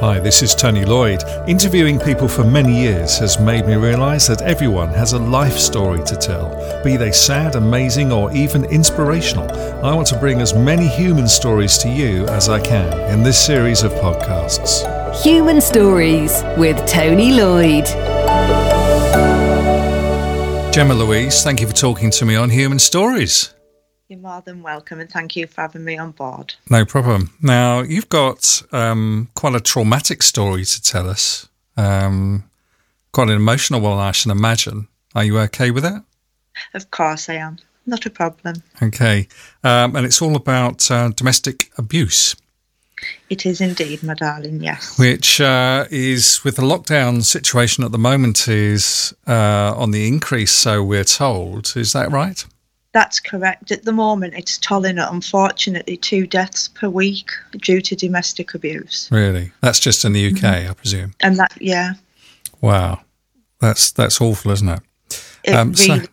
Hi, this is Tony Lloyd. Interviewing people for many years has made me realise that everyone has a life story to tell, be they sad, amazing, or even inspirational. I want to bring as many human stories to you as I can in this series of podcasts. Human Stories with Tony Lloyd. Gemma Louise, thank you for talking to me on Human Stories. You're more than welcome, and thank you for having me on board. No problem. Now, you've got um, quite a traumatic story to tell us, um, quite an emotional one, I should imagine. Are you okay with that? Of course, I am. Not a problem. Okay. Um, and it's all about uh, domestic abuse. It is indeed, my darling, yes. Which uh, is, with the lockdown situation at the moment, is uh, on the increase, so we're told. Is that right? That's correct. At the moment, it's tolling at unfortunately two deaths per week due to domestic abuse. Really? That's just in the UK, mm-hmm. I presume. And that, yeah. Wow, that's that's awful, isn't it? It um, really. So,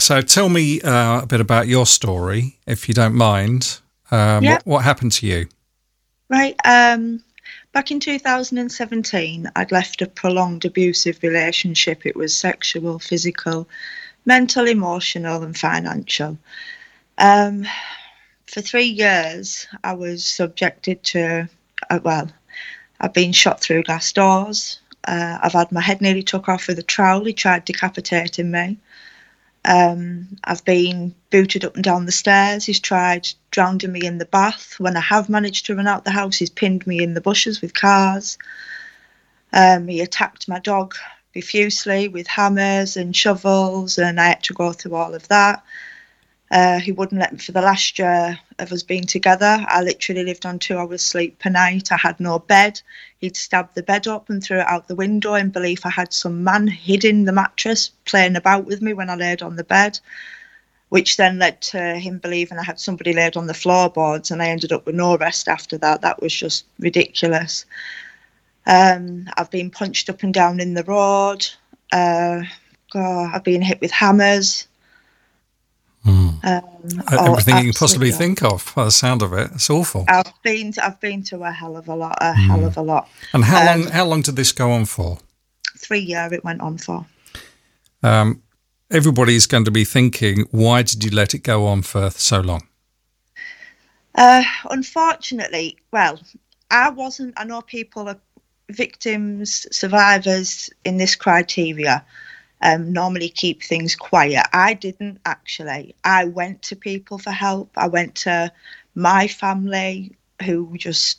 so, tell me uh, a bit about your story, if you don't mind. Um, yeah. what, what, happened to you? Right. Um, back in 2017, I'd left a prolonged abusive relationship. It was sexual, physical mental, emotional, and financial. Um, for three years, I was subjected to, uh, well, I've been shot through glass doors. Uh, I've had my head nearly took off with a trowel. He tried decapitating me. Um, I've been booted up and down the stairs. He's tried drowning me in the bath. When I have managed to run out the house, he's pinned me in the bushes with cars. Um, he attacked my dog profusely with hammers and shovels, and I had to go through all of that. Uh, he wouldn't let me for the last year of us being together. I literally lived on two hours sleep per night. I had no bed. He'd stabbed the bed up and threw it out the window in belief I had some man hidden the mattress playing about with me when I laid on the bed, which then led to him believing I had somebody laid on the floorboards, and I ended up with no rest after that. That was just ridiculous. Um, I've been punched up and down in the road. Uh, God, I've been hit with hammers. Mm. Um, Everything you can possibly think of by the sound of it. It's awful. I've been to, I've been to a hell of a lot, a mm. hell of a lot. And how um, long how long did this go on for? Three year it went on for. Um, everybody's going to be thinking, why did you let it go on for so long? Uh, unfortunately, well, I wasn't. I know people are victims, survivors in this criteria um, normally keep things quiet. I didn't actually. I went to people for help. I went to my family who just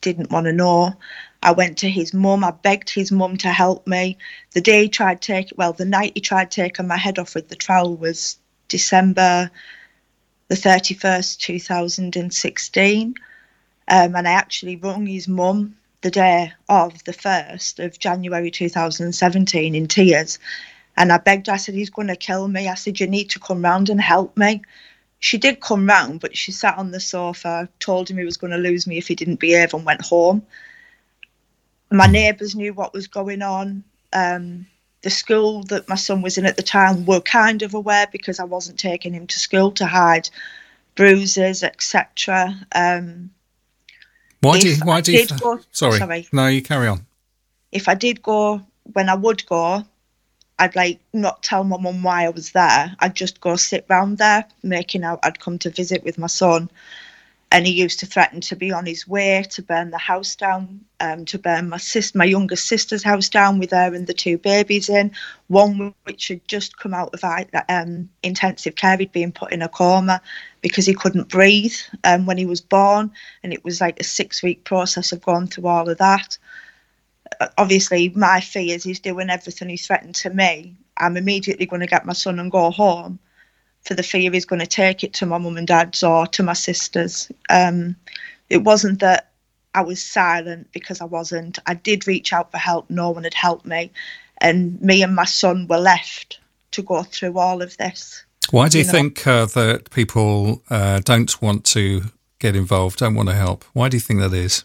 didn't want to know. I went to his mum. I begged his mum to help me. The day he tried take, well, the night he tried taking my head off with the trowel was December the 31st, 2016. Um, and I actually rung his mum the day of the 1st of January 2017 in tears. And I begged I said, he's going to kill me. I said, you need to come round and help me. She did come round, but she sat on the sofa, told him he was going to lose me if he didn't behave, and went home. My neighbours knew what was going on. Um, the school that my son was in at the time were kind of aware because I wasn't taking him to school to hide bruises, etc. Um, why do you, why do you, go, sorry, sorry, no, you carry on. If I did go, when I would go, I'd like not tell my mum why I was there. I'd just go sit round there, making out I'd come to visit with my son. And he used to threaten to be on his way to burn the house down, um, to burn my sis, my younger sister's house down with her and the two babies in. One which had just come out of um, intensive care, he'd been put in a coma because he couldn't breathe um, when he was born, and it was like a six-week process of going through all of that. Uh, obviously, my fear is he's doing everything he threatened to me. I'm immediately going to get my son and go home for the fear he's going to take it to my mum and dad's or to my sisters. Um, it wasn't that I was silent because I wasn't. I did reach out for help. No one had helped me. And me and my son were left to go through all of this. Why do you, you know? think uh, that people uh, don't want to get involved, don't want to help? Why do you think that is?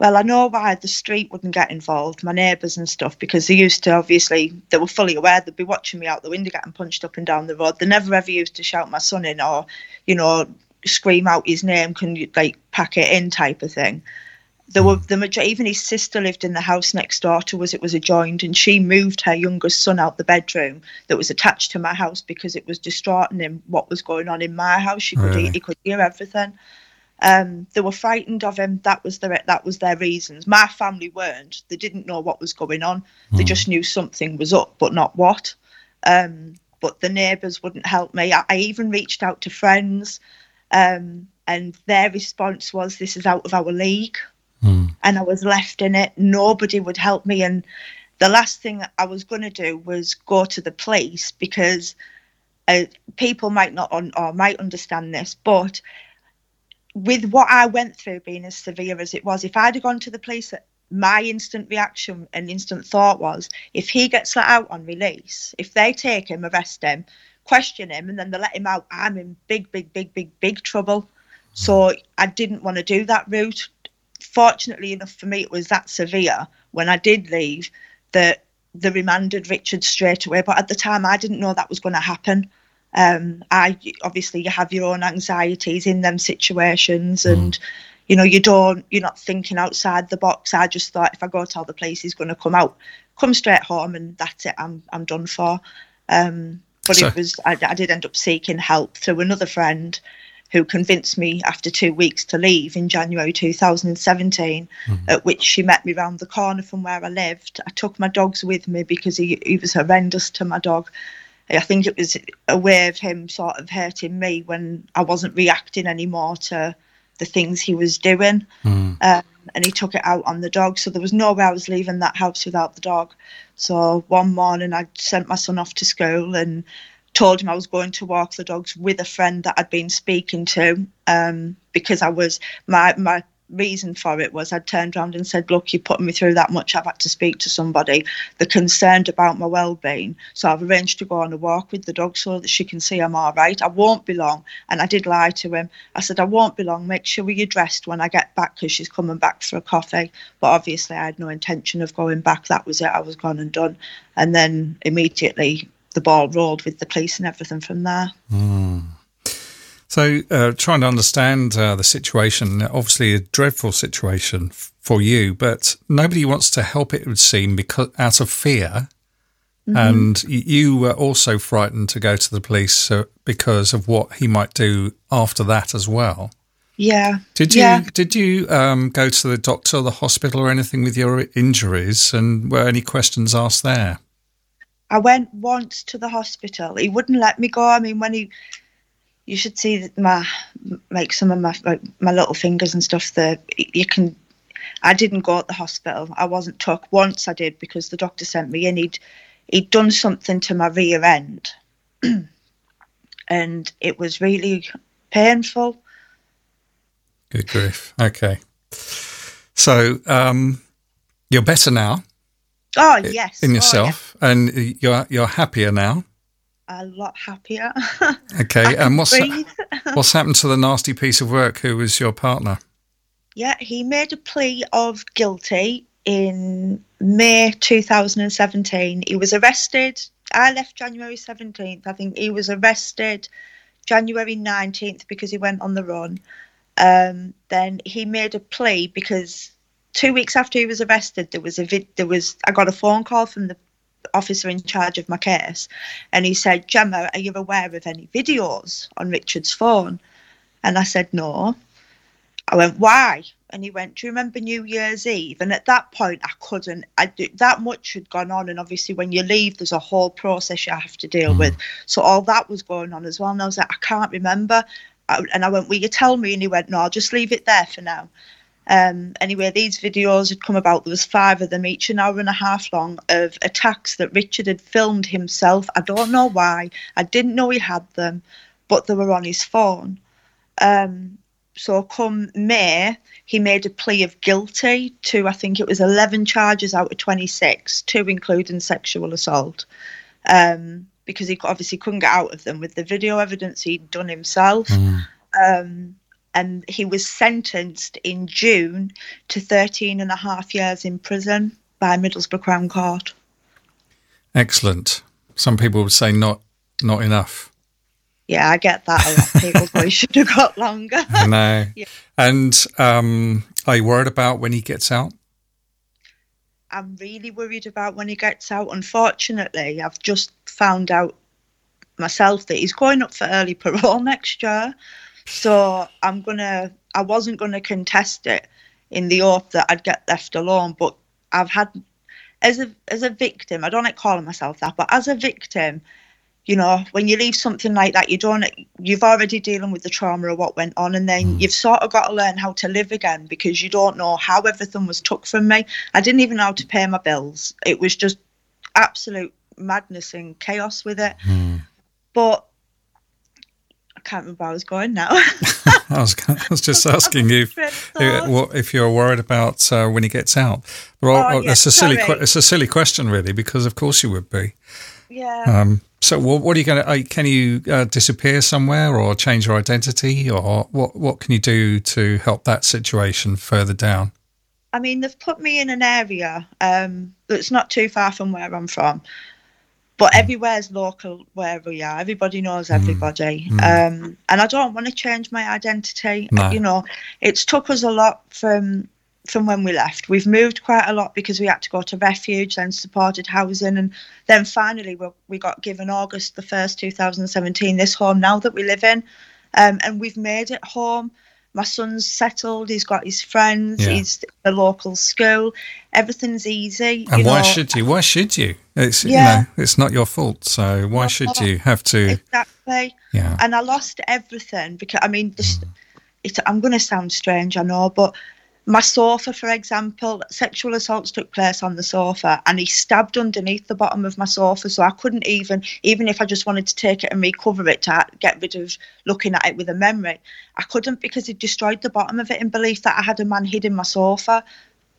Well, I know why the street wouldn't get involved, my neighbours and stuff, because they used to obviously, they were fully aware they'd be watching me out the window getting punched up and down the road. They never ever used to shout my son in or, you know, scream out his name, can you like pack it in type of thing. There were hmm. the major, even his sister lived in the house next door to us. It was adjoined, and she moved her youngest son out the bedroom that was attached to my house because it was distraughting him what was going on in my house. She could Really? he could hear everything. Um, they were frightened of him. That was their that was their reasons. My family weren't. They didn't know what was going on. They just knew something was up, but not what. Um, but the neighbours wouldn't help me. I, I even reached out to friends, um, and their response was, "This is out of our league," and I was left in it. Nobody would help me, and the last thing I was going to do was go to the police because uh, people might not un- or might understand this, but with what I went through being as severe as it was, if I'd have gone to the police, my instant reaction and instant thought was if he gets let out on release, if they take him, arrest him, question him, and then they let him out, I'm in big, big, big, big, big trouble. So I didn't want to do that route. Fortunately enough for me, it was that severe when I did leave that they remanded Richard straight away. But at the time, I didn't know that was going to happen. Um, I obviously you have your own anxieties in them situations, and you know you don't you're not thinking outside the box. I just thought if I go tell the police, he's going to come out, come straight home, and that's it. I'm I'm done for. Um, but So- it was I, I did end up seeking help through another friend who convinced me after two weeks to leave in January 2017, at which she met me round the corner from where I lived. I took my dogs with me because he, he was horrendous to my dog. I think it was a way of him sort of hurting me when I wasn't reacting anymore to the things he was doing. Um, and he took it out on the dog. So there was no way I was leaving that house without the dog. So one morning I sent my son off to school and told him I was going to walk the dogs with a friend that I'd been speaking to um, because I was my my reason for it was I'd turned around and said, Look, you're putting me through that much, I've had to speak to somebody. They're concerned about my well being. So I've arranged to go on a walk with the dog so that she can see I'm all right. I won't be long. And I did lie to him. I said, I won't be long. Make sure you're dressed when I get back because she's coming back for a coffee. But obviously, I had no intention of going back. That was it. I was gone and done. And then immediately the ball rolled with the police and everything from there. Hmm. So, uh, trying to understand uh, the situation, obviously a dreadful situation f- for you, but nobody wants to help it, it would seem, because out of fear. And you were also frightened to go to the police uh, because of what he might do after that as well. Yeah. Did you Yeah. did you um, go to the doctor or the hospital or anything with your injuries? And were any questions asked there? I went once to the hospital. He wouldn't let me go. I mean, when he, you should see my, like some of my like my little fingers and stuff. The you can, I didn't go at the hospital. I wasn't took. Once I did because the doctor sent me in. He'd he'd done something to my rear end, and it was really painful. Good grief. Okay. So um, you're better now Oh yes, in Oh, yeah. yourself, and you're you're happier now. A lot happier. Okay. and what's what's happened to the nasty piece of work? Who was your partner? Yeah, he made a plea of guilty in May 2017. He was arrested. I left January 17th. I think he was arrested January 19th because he went on the run. Um, then he made a plea because two weeks after he was arrested, there was a vid- there was I got a phone call from the officer in charge of my case, and he said, "Gemma, are you aware of any videos on Richard's phone?" And I said, "No." I went, why? And he went, do you remember New Year's Eve? And at that point, I couldn't. I do, that much had gone on, and obviously, when you leave, there's a whole process you have to deal hmm. with. So all that was going on as well. And I was like, I can't remember. I, and I went, will you tell me? And he went, no, I'll just leave it there for now. Um, anyway, these videos had come about. There was five of them, each an hour and a half long, of attacks that Richard had filmed himself. I don't know why. I didn't know he had them, but they were on his phone. Um, so come May, he made a plea of guilty to I think it was 11 charges out of 26, two including sexual assault, um, because he obviously couldn't get out of them with the video evidence he'd done himself. Um, and he was sentenced in June to 13 and a half years in prison by Middlesbrough Crown Court. Excellent. Some people would say not not enough. Yeah, I get that a lot. Of people should have got longer. No. Yeah. And um, Are you worried about when he gets out? I'm really worried about when he gets out. Unfortunately, I've just found out myself that he's going up for early parole next year. So I'm gonna. I wasn't gonna contest it in the hope that I'd get left alone, but I've had as a as a victim. I don't like calling myself that, but as a victim, you know, when you leave something like that, you don't. You've already dealing with the trauma of what went on, and then hmm. you've sort of got to learn how to live again because you don't know how everything was took from me. I didn't even know how to pay my bills. It was just absolute madness and chaos with it. Hmm. But I can't remember where I was going now. I was, I was just asking you if, if you're worried about uh, when he gets out. Well, Oh, yeah, it's a silly, que- it's a silly question, really, because of course you would be. yeah. Um, so, what, what are you going to? Can you uh, disappear somewhere or change your identity, or what? What can you do to help that situation further down? I mean, they've put me in an area um, that's not too far from where I'm from, but everywhere's local where we are. Everybody knows everybody, um, and I don't want to change my identity. No. You know, it's took us a lot from from when we left. We've moved quite a lot because we had to go to refuge, then supported housing, and then finally we, we got given August the first, two thousand seventeen, this home now that we live in, um, and we've made it home. My son's settled. He's got his friends. Yeah. He's at a local school. Everything's easy. And why know. should you? Why should you? It's Yeah. you know, it's not your fault. So why should you have to? exactly? Yeah. and I lost everything because I mean, this, mm. it, I'm going to sound strange, I know, but my sofa, for example, sexual assaults took place on the sofa, and he stabbed underneath the bottom of my sofa, so I couldn't even, even if I just wanted to take it and recover it to get rid of looking at it with a memory, I couldn't because he destroyed the bottom of it in belief that I had a man hid in my sofa.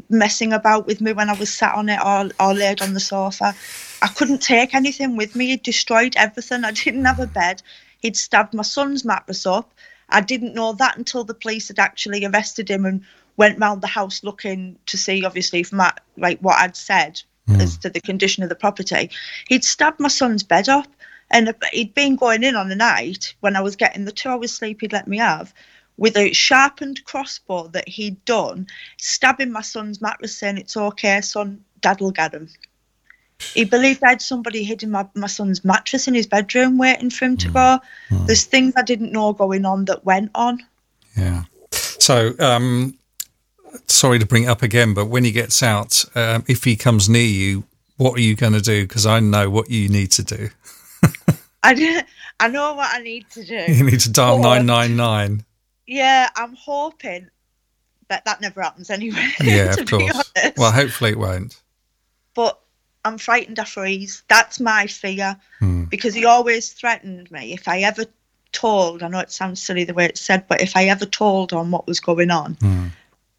Messing about with me when I was sat on it or, or laid on the sofa. I couldn't take anything with me. He'd destroyed everything. I didn't have a bed. He'd stabbed my son's mattress up. I didn't know that until the police had actually arrested him and went round the house looking to see, obviously, if Matt, like what I'd said hmm. as to the condition of the property. He'd stabbed my son's bed up, and he'd been going in on the night when I was getting the two hours sleep he'd let me have with a sharpened crossbow that he'd done, stabbing my son's mattress, saying, It's okay, son, dad will get him. He believed I had somebody hidden my, my son's mattress in his bedroom waiting for him to hmm. go. Hmm. There's things I didn't know going on that went on. Yeah. So, um, sorry to bring it up again, but when he gets out, um, if he comes near you, what are you going to do? Because I know what you need to do. I, didn't- I know what I need to do. You need to dial 999. Yeah, I'm hoping that that never happens anyway. Yeah, of course. Well, hopefully it won't. but I'm frightened I freeze. That's my fear Hmm. because he always threatened me if I ever told. I know it sounds silly the way it's said, but if I ever told on what was going on, Hmm.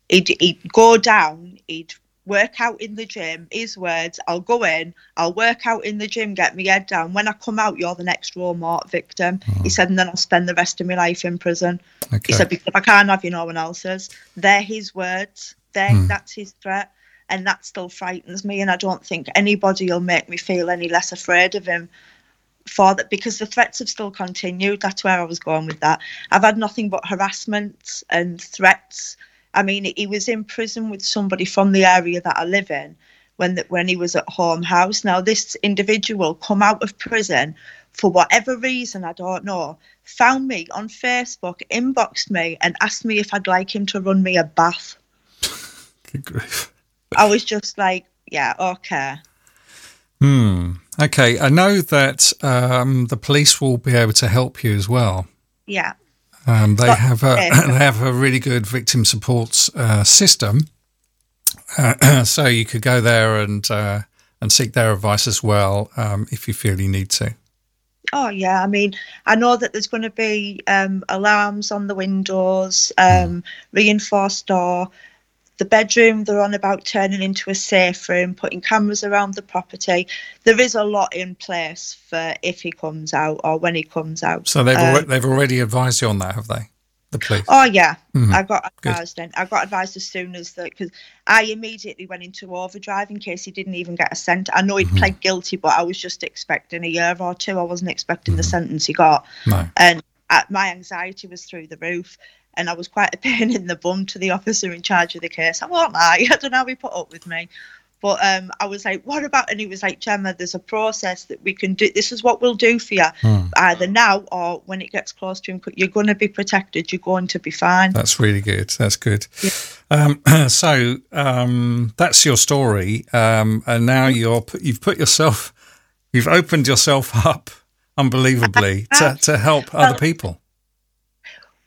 He'd, he'd go down. He'd work out in the gym. His words: "I'll go in. I'll work out in the gym. Get my head down. When I come out, you're the next Raoul Moat victim." He said, and then I'll spend the rest of my life in prison. Okay. He said, because I can't have you, no one else's. They're his words. They're, Hmm. That's his threat. And that still frightens me. And I don't think anybody will make me feel any less afraid of him for that because the threats have still continued. That's where I was going with that. I've had nothing but harassment and threats. I mean, he was in prison with somebody from the area that I live in when the, when he was at home house. Now, this individual come out of prison for whatever reason, I don't know, found me on Facebook, inboxed me, and asked me if I'd like him to run me a bath. Good grief. I was just like, yeah, okay. Hmm. Okay. I know that um, the police will be able to help you as well. Yeah. Um, they have a they have a really good victim support uh, system, uh, so you could go there and uh, and seek their advice as well um, if you feel you need to. Oh yeah, I mean, I know that there's going to be um, alarms on the windows, um, reinforced door. The bedroom they're on about turning into a safe room, putting cameras around the property. There is a lot in place for if he comes out or when he comes out. So they've Um, already, they've already advised you on that, have they? The police. Oh yeah, Mhm. I got Good. advised then. I got advised as soon as that because I immediately went into overdrive in case he didn't even get a sentence. I know he'd Mm-hmm. pled guilty, but I was just expecting a year or two. I wasn't expecting Mm-hmm. the sentence he got, No. and uh, my anxiety was through the roof. And I was quite a pain in the bum to the officer in charge of the case. I won't lie, I don't know how he put up with me. But um, I was like, what about? And he was like, Gemma, there's a process that we can do. This is what we'll do for you, Hmm. either now or when it gets close to him. You're going to be protected. You're going to be fine. That's really good. That's good. Um, so um, that's your story, um, and now you're you've put yourself, you've opened yourself up unbelievably to, to help other people.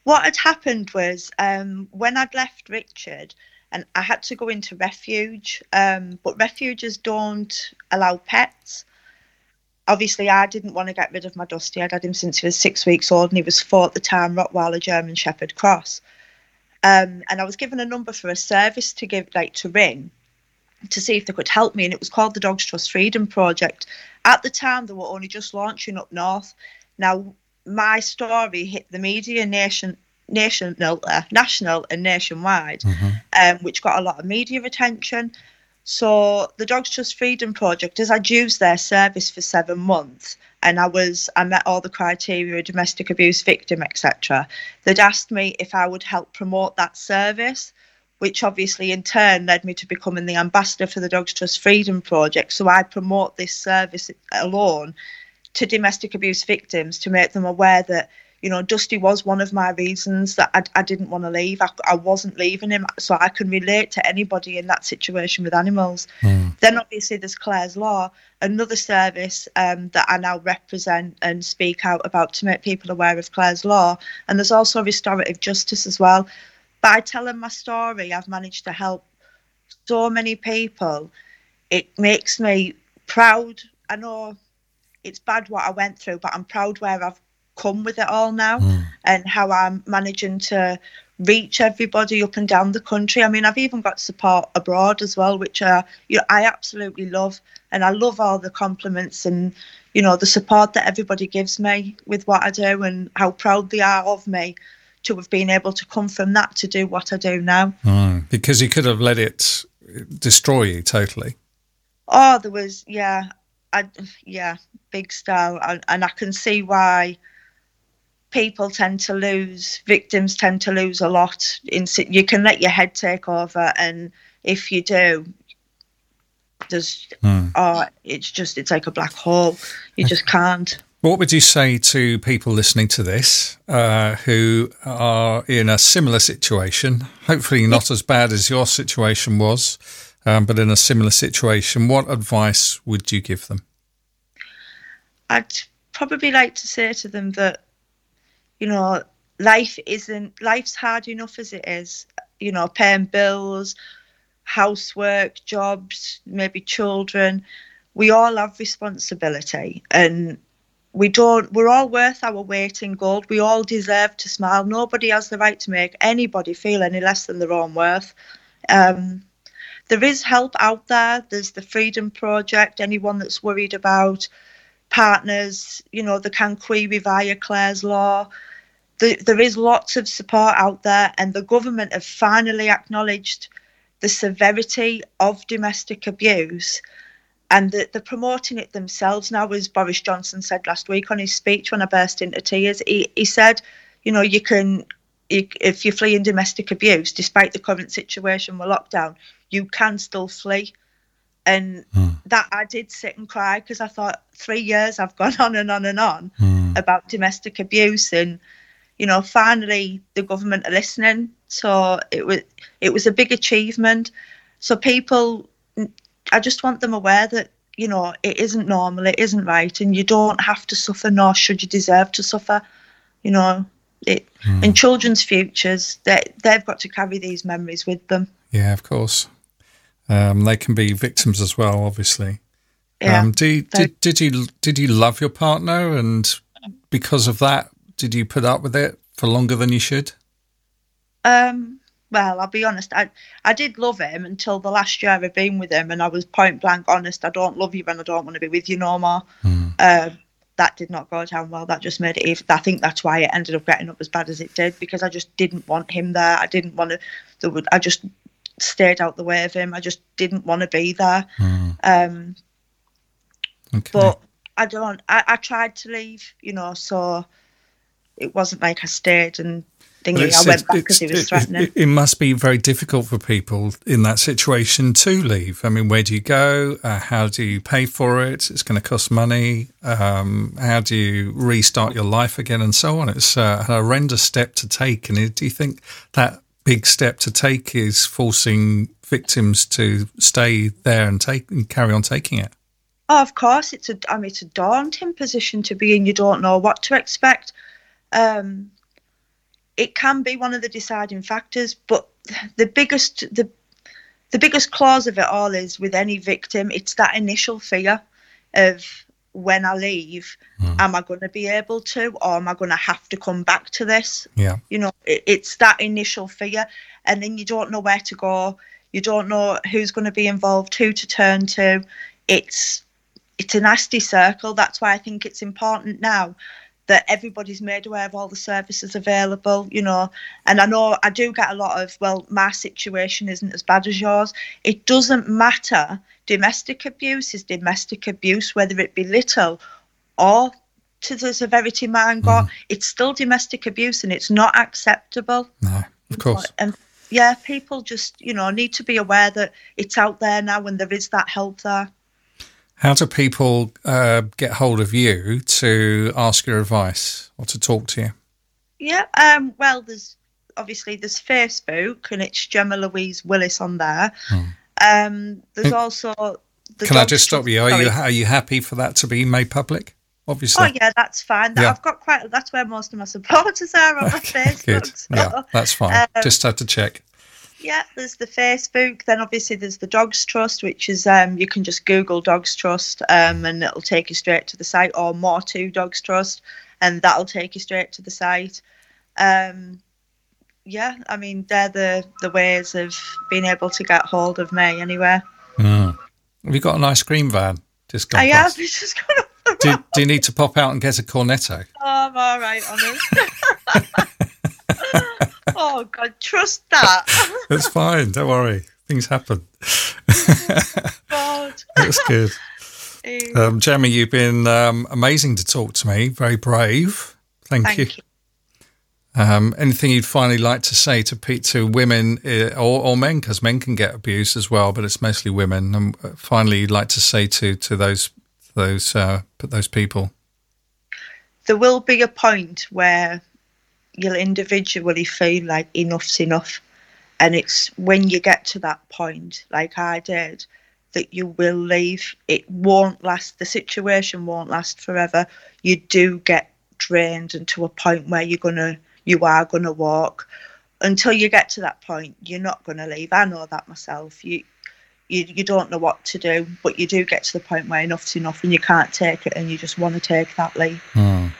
What had happened was um, when I'd left Richard and I had to go into refuge, um, but refuges don't allow pets. Obviously, I didn't want to get rid of my Dusty. I'd had him since he was six weeks old and he was four at the time, Rottweiler German Shepherd Cross. Um, and I was given a number for a service to give, like to ring to see if they could help me, and it was called the Dogs Trust Freedom Project. At the time, they were only just launching up north. Now, my story hit the media nation, national, uh, national, and nationwide, um, which got a lot of media attention. So the Dogs Trust Freedom Project, as I'd used their service for seven months, and I was I met all the criteria, domestic abuse victim, etc. They'd asked me if I would help promote that service, which obviously in turn led me to becoming the ambassador for the Dogs Trust Freedom Project. So I promote this service alone to domestic abuse victims to make them aware that you know Dusty was one of my reasons that I, I didn't want to leave. I, I wasn't leaving him, so I can relate to anybody in that situation with animals. Then obviously there's Clare's Law, another service um, that I now represent and speak out about to make people aware of Clare's Law. And there's also restorative justice as well. By telling my story, I've managed to help so many people. It makes me proud. I know it's bad what I went through, but I'm proud where I've come with it all now and how I'm managing to reach everybody up and down the country. I mean, I've even got support abroad as well, which uh, you know, I absolutely love, and I love all the compliments and you know the support that everybody gives me with what I do and how proud they are of me to have been able to come from that to do what I do now. Mm, because you could have let it destroy you totally. Oh, there was yeah, I yeah, big style, and, and I can see why people tend to lose, victims tend to lose a lot. In you can let your head take over, and if you do, there's oh, it's just it's like a black hole. You just can't. What would you say to people listening to this uh, who are in a similar situation? Hopefully, not as bad as your situation was, um, but in a similar situation. What advice would you give them? I'd probably like to say to them that, you know, life isn't life's hard enough as it is. You know, paying bills, housework, jobs, maybe children. We all have responsibility and we don't we're all worth our weight in gold. We all deserve to smile. Nobody has the right to make anybody feel any less than their own worth. Um, there is help out there. There's the Freedom Project. Anyone that's worried about partners, you know, they can query via Clare's Law. The, there is lots of support out there, and the government have finally acknowledged the severity of domestic abuse and they're promoting it themselves now, as Boris Johnson said last week on his speech when I burst into tears. He, he said, you know, you can, if you're fleeing domestic abuse, despite the current situation with lockdown, you can still flee. And hmm. that I did sit and cry because I thought three years I've gone on and on and on hmm. about domestic abuse, and you know, finally the government are listening. So it was it was a big achievement. So people, I just want them aware that you know it isn't normal, it isn't right, and you don't have to suffer, nor should you deserve to suffer. You know, it, in children's futures, they they've got to carry these memories with them. Yeah, of course. Um, they can be victims as well, obviously. Yeah. Um, do you, They- did, did you did you love your partner, and because of that, did you put up with it for longer than you should? Um, well, I'll be honest. I I did love him until the last year I've been with him, and I was point blank honest. I don't love you, and I don't want to be with you no more. Um, that did not go down well. That just made it. Even, I think that's why it ended up getting up as bad as it did because I just didn't want him there. I didn't want to. There would. I just stayed out the way of him. I just didn't want to be there. Um, Okay. but I don't. I, I tried to leave, you know, so it wasn't like I stayed and thingy. I went back because he was threatening. It, it, must be very difficult for people in that situation to leave. I mean, where do you go? Uh, how do you pay for it? It's going to cost money. Um, how do you restart your life again, and so on? It's a horrendous step to take. And do you think that big step to take is forcing victims to stay there and take and carry on taking it? Oh, of course, it's a. I mean, it's a daunting position to be in. You don't know what to expect. Um, it can be one of the deciding factors, but the biggest the the biggest clause of it all is with any victim, it's that initial fear of when I leave, mm. am I going to be able to, or am I going to have to come back to this? Yeah, you know, it, it's that initial fear, and then you don't know where to go. You don't know who's going to be involved, who to turn to. It's it's a nasty circle. That's why I think it's important now that everybody's made aware of all the services available, you know. And I know I do get a lot of, well, my situation isn't as bad as yours. It doesn't matter. Domestic abuse is domestic abuse, whether it be little or to the severity man got. Mm. It's still domestic abuse and it's not acceptable. No, of course. And yeah, people just, you know, need to be aware that it's out there now and there is that help there. How do people uh, get hold of you to ask your advice or to talk to you? Yeah, um, well, there's obviously there's Facebook and it's Gemma Louise Willis on there. Hmm. Um, there's also. The Can I just stop you? Are you are you happy for that to be made public? Obviously. Oh yeah, that's fine. Yeah. I've got quite. That's where most of my supporters are on my Facebook. So, yeah, that's fine. Um, just had to check. Yeah, there's the Facebook. Then obviously there's the Dogs Trust, which is um, you can just Google Dogs Trust um, and it'll take you straight to the site, or more to Dogs Trust, and that'll take you straight to the site. Um, yeah, I mean they're the the ways of being able to get hold of me anywhere. Mm. Have you got an ice cream van? Just gone I have. It's just gone do, do, you need to pop out and get a cornetto? Oh, I'm all right on it. oh God, trust that. it's fine. Don't worry. Things happen. God. That's good. Um, you've been um, amazing to talk to me. Very brave. Thank, Thank you. you. Um, anything you'd finally like to say to Pete to women uh, or, or men, because men can get abused as well, but it's mostly women. And uh, finally, you'd like to say to to those those uh, those people. There will be a point where you'll individually feel like enough's enough. And it's when you get to that point, like I did, that you will leave. It won't last, the situation won't last forever. You do get drained and to a point where you're gonna you are gonna walk. Until you get to that point, you're not gonna leave. I know that myself. You you, you don't know what to do, but you do get to the point where enough's enough and you can't take it and you just want to take that leap. Mm.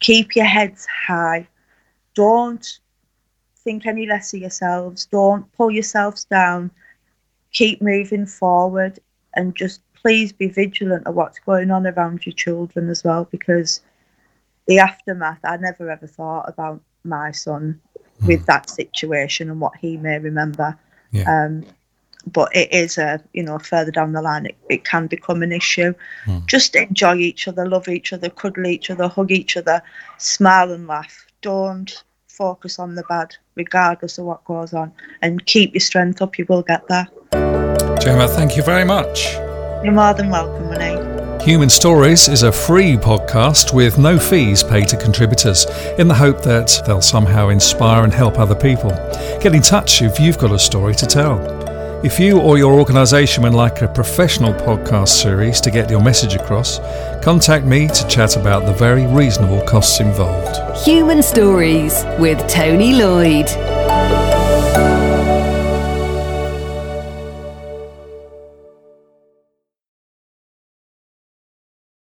Keep your heads high don't think any less of yourselves. Don't pull yourselves down. Keep moving forward and just please be vigilant of what's going on around your children as well because the aftermath, I never ever thought about my son mm. with that situation and what he may remember. Yeah. Um, but it is a you know further down the line it, it can become an issue mm. just enjoy each other love each other cuddle each other hug each other smile and laugh don't focus on the bad, regardless of what goes on, and keep your strength up. You will get there. Gemma, thank you very much. You're more than welcome, Renee. Human Stories is a free podcast with no fees paid to contributors in the hope that they'll somehow inspire and help other people. Get in touch if you've got a story to tell. If you or your organisation would like a professional podcast series to get your message across, contact me to chat about the very reasonable costs involved. Human Stories with Tony Lloyd.